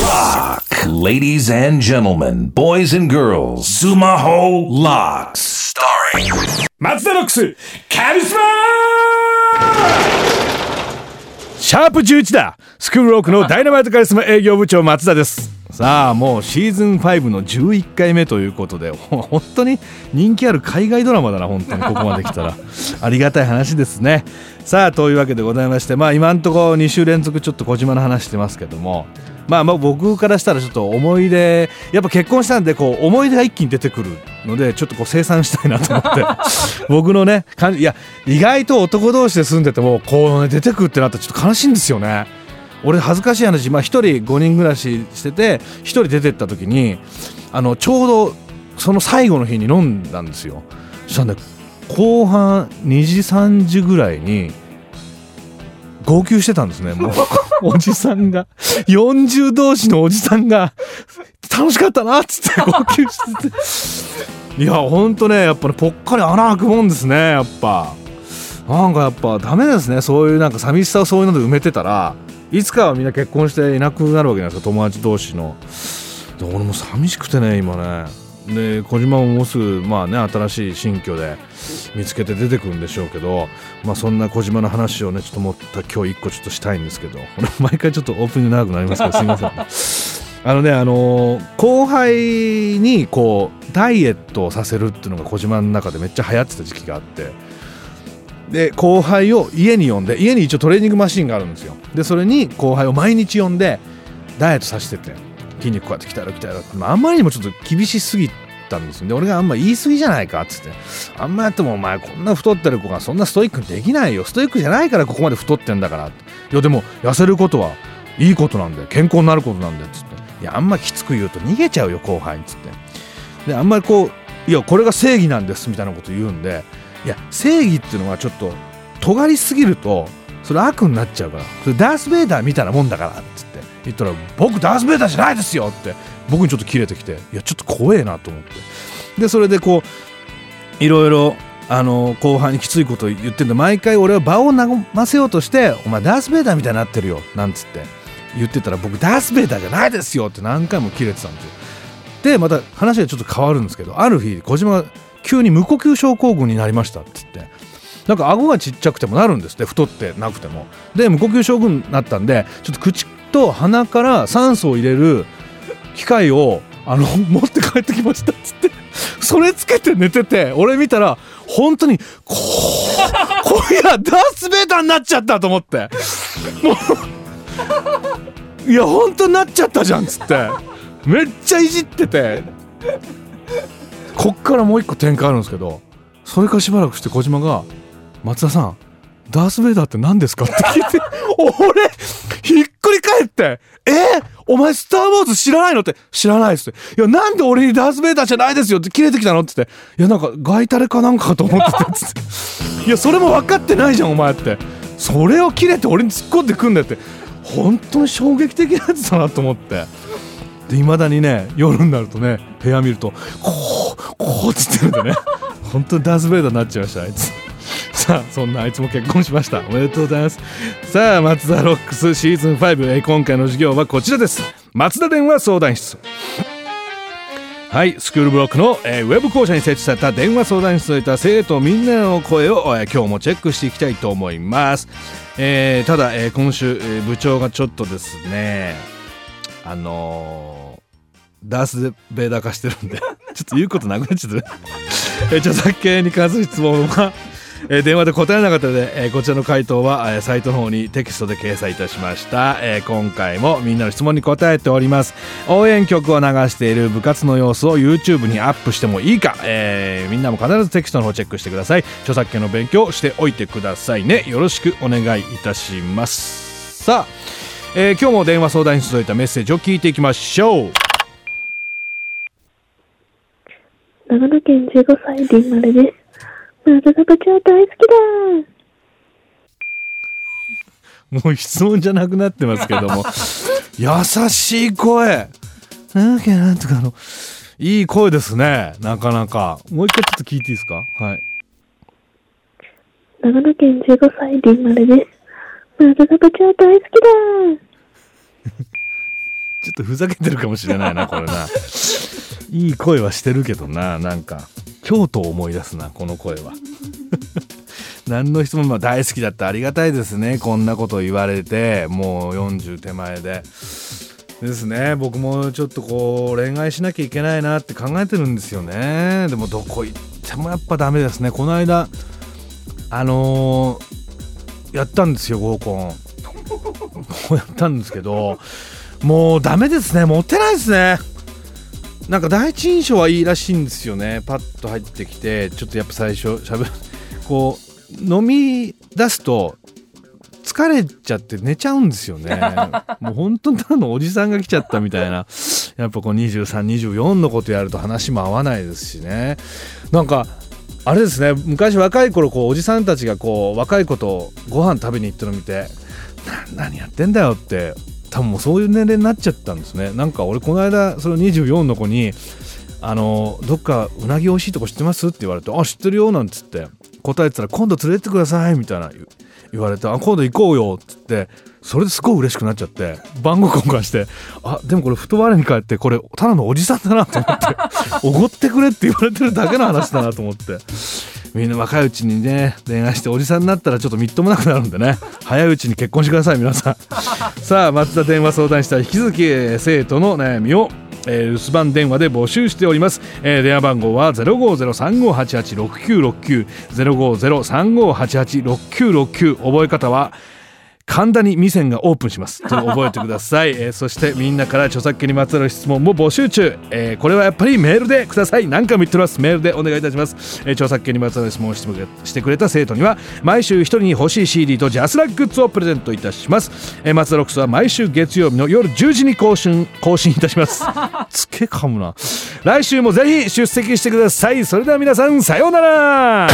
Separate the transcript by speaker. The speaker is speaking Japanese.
Speaker 1: Lock. Ladies and gentlemen, boys and girls, Sumaho Locks. Starring
Speaker 2: 松田ロックスカリスマシャープ11だスクールロークのダイナマイトカリスマ営業部長松田ですさあもうシーズン5の11回目ということでほ本当に人気ある海外ドラマだな本当にここまで来たら。ありがたい話ですね。さあというわけでございましてまあ今んところ2週連続ちょっと小島の話してますけどもまあまあ僕からしたらちょっと思い出やっぱ結婚したんでこう思い出が一気に出てくるのでちょっとこう清算したいなと思って。僕のね感じいや意外と男同士で住んでてもこうね出てくるってなったらちょっと悲しいんですよね俺恥ずかしい話まあ1人5人暮らししてて1人出てった時にあのちょうどその最後の日に飲んだんですよ。そしたらね後半2時3時ぐらいに号泣してたんですねもう。おじさんが。40同士のおじさんが楽しかったなっつって号泣してて。いやほんとねやっぱねぽっかり穴開くもんですねやっぱ。なんかやっぱダメですねそういうなんか寂しさをそういうので埋めてたらいつかはみんな結婚していなくなるわけじゃないですか。友達同士の。で俺も寂しくてね今ね。で小島ももうすぐまあね新しい新居で見つけて出てくるんでしょうけど、まあ、そんな小島の話をねちょっと持った今日一個ちょっとしたいんですけど 毎回ちょっとオープニング長くなりますからすみません あのねあのー後輩にこうダイエットをさせるっていうのが小島の中でめっちゃ流行ってた時期があってで後輩を家に呼んで家に一応トレーニングマシンがあるんですよ。でそれに後輩を毎日呼んでダイエットさせてて筋肉こうやって鍛えろ鍛えろって、まあ、あんまりにもちょっと厳しすぎたんですよ。で俺があんま言い過ぎじゃないかっつって。あんまやってもお前こんな太ってる子がそんなストイックできないよ。ストイックじゃないからここまで太ってんだから。いやでも痩せることはいいことなんで健康になることなんでっつって。いやあんまきつく言うと逃げちゃうよ後輩っつって。であんまりこういやこれが正義なんですみたいなこと言うんでいや正義っていうのはちょっと尖りすぎるとそれ悪になっちゃうから。それダース・ベイダーみたいなもんだからっつって。言ったら僕ダース・ベイダーじゃないですよって僕にちょっと切れてきて。いやちょっと怖えなと思って。でそれでこういろいろあの後輩にきついこと言ってんで毎回俺は場を和ませようとして「お前ダース・ベイダーみたいになってるよ」なんつって。言ってたら僕ダース・ベイダーじゃないですよって何回も切れてたんですよ。でまた話がちょっと変わるんですけどある日小島が急に無呼吸症候群になりましたって言って。なんか顎がちっちゃくてもなるんですって太ってなくても。で無呼吸症候群になったんでちょっと口と鼻から酸素を入れる機械をあの 持って帰ってきましたっつって。それつけて寝てて俺見たら本当にこうこいやダース・ベイダーになっちゃったと思って。もういや本当になっちゃったじゃんっつって。めっちゃいじってて。こっからもう一個展開あるんですけどそれからしばらくして小島が「松田さんダース・ベイダーって何ですか?」って聞いて 俺ひっくり返って「えお前スター・ウォーズ知らないの?」って「知らないです」って「いやなんで俺にダース・ベイダーじゃないですよ」って切れてきたのって言って「いやなんかガイタレかなんかと思ってた」っつって「いやそれも分かってないじゃんお前」ってそれを切れて俺に突っ込んでくんだよって本当に衝撃的なやつだなと思って。で未だにね夜になるとね部屋見るとこうこうっつってるんでね。本当にダース・ベイダーになっちゃいましたあいつ。さあそんなあいつも結婚しました。おめでとうございます。さあ松田ロックスシーズン5、えー今回の授業はこちらです。松田電話相談室。はい、スクールブロックの、えーウェブ校舎に設置された電話相談室といった生徒みんなの声を、えー今日もチェックしていきたいと思います、えーただ、えー今週、えー部長がちょっとですねあのーダース・ベイダー化してるんで。ちょっと言うことなくなっちゃってるえ著作権に関する質問は、え電話で答えなかったので、えこちらの回答は、えサイトの方にテキストで掲載いたしました、え今回もみんなの質問に答えております。応援曲を流している部活の様子を YouTube にアップしてもいいか、えーみんなも必ずテキストの方チェックしてください。著作権の勉強しておいてくださいね。よろしくお願いいたします。さあ、えー今日も電話相談に届いたメッセージを聞いていきましょう。
Speaker 3: 長野県15歳りんまるです。松田部長大好きだ。
Speaker 2: もう質問じゃなくなってますけども。優しい声。なんかなんとかのいい声ですね。なかなか。もう一回ちょっと聞いていいですか？はい。
Speaker 3: 長野県15歳りんまるです。松田部長大好きだ
Speaker 2: っとふざけてるかもしれないなこれな。いい声はしてるけどななんか。京都を思い出すなこの声は。何の質問も大好きだったありがたいですねこんなこと言われて。もう40手前で。ですね。僕もちょっとこう恋愛しなきゃいけないなって考えてるんですよね。でもどこ行ってもやっぱダメですね。この間あのーやったんですよ合コン。やったんですけどもうダメですね。モテないですね。なんか第一印象はいいらしいんですよね。パッと入ってきてちょっとやっぱ最初しゃべこう飲み出すと疲れちゃって寝ちゃうんですよね。もう本当にただのおじさんが来ちゃったみたいな。やっぱこう2324のことやると話も合わないですしね。なんかあれですね。昔若い頃こうおじさんたちがこう若い子とご飯食べに行ってるの見てな何やってんだよって多分もうそういう年齢になっちゃったんですねなんか俺この間その24の子に「あのどっかうなぎ美味しいとこ知ってます?」って言われて「あ知ってるよ」なんつって答えてたら「今度連れてってください」みたいな言われて「あ今度行こうよ」っつってそれですごい嬉しくなっちゃって番号交換してあでもこれ太我に帰ってこれただのおじさんだなと思って おごってくれって言われてるだけの話だなと思ってみんな若いうちにね恋愛しておじさんになったらちょっとみっともなくなるんでね。早いうちに結婚してください皆さん。さあ松田電話相談した引き続きえー生徒の悩みをえー留守番電話で募集しております、えー電話番号は050-3588-6969 050-3588-6969覚え方は神田に未線がオープンします。それを覚えてください、えーそしてみんなから著作権にまつわる質問も募集中、えーこれはやっぱりメールでください。何回も言ってます。メールでお願いいたします、えー著作権にまつわる質問をしてくれた生徒には毎週一人に欲しい CD とジャスラックグッズをプレゼントいたします、えー、松田ロックスは毎週月曜日の夜10時に更新更新いたします。つけかむな。来週もぜひ出席してください。それでは皆さんさようなら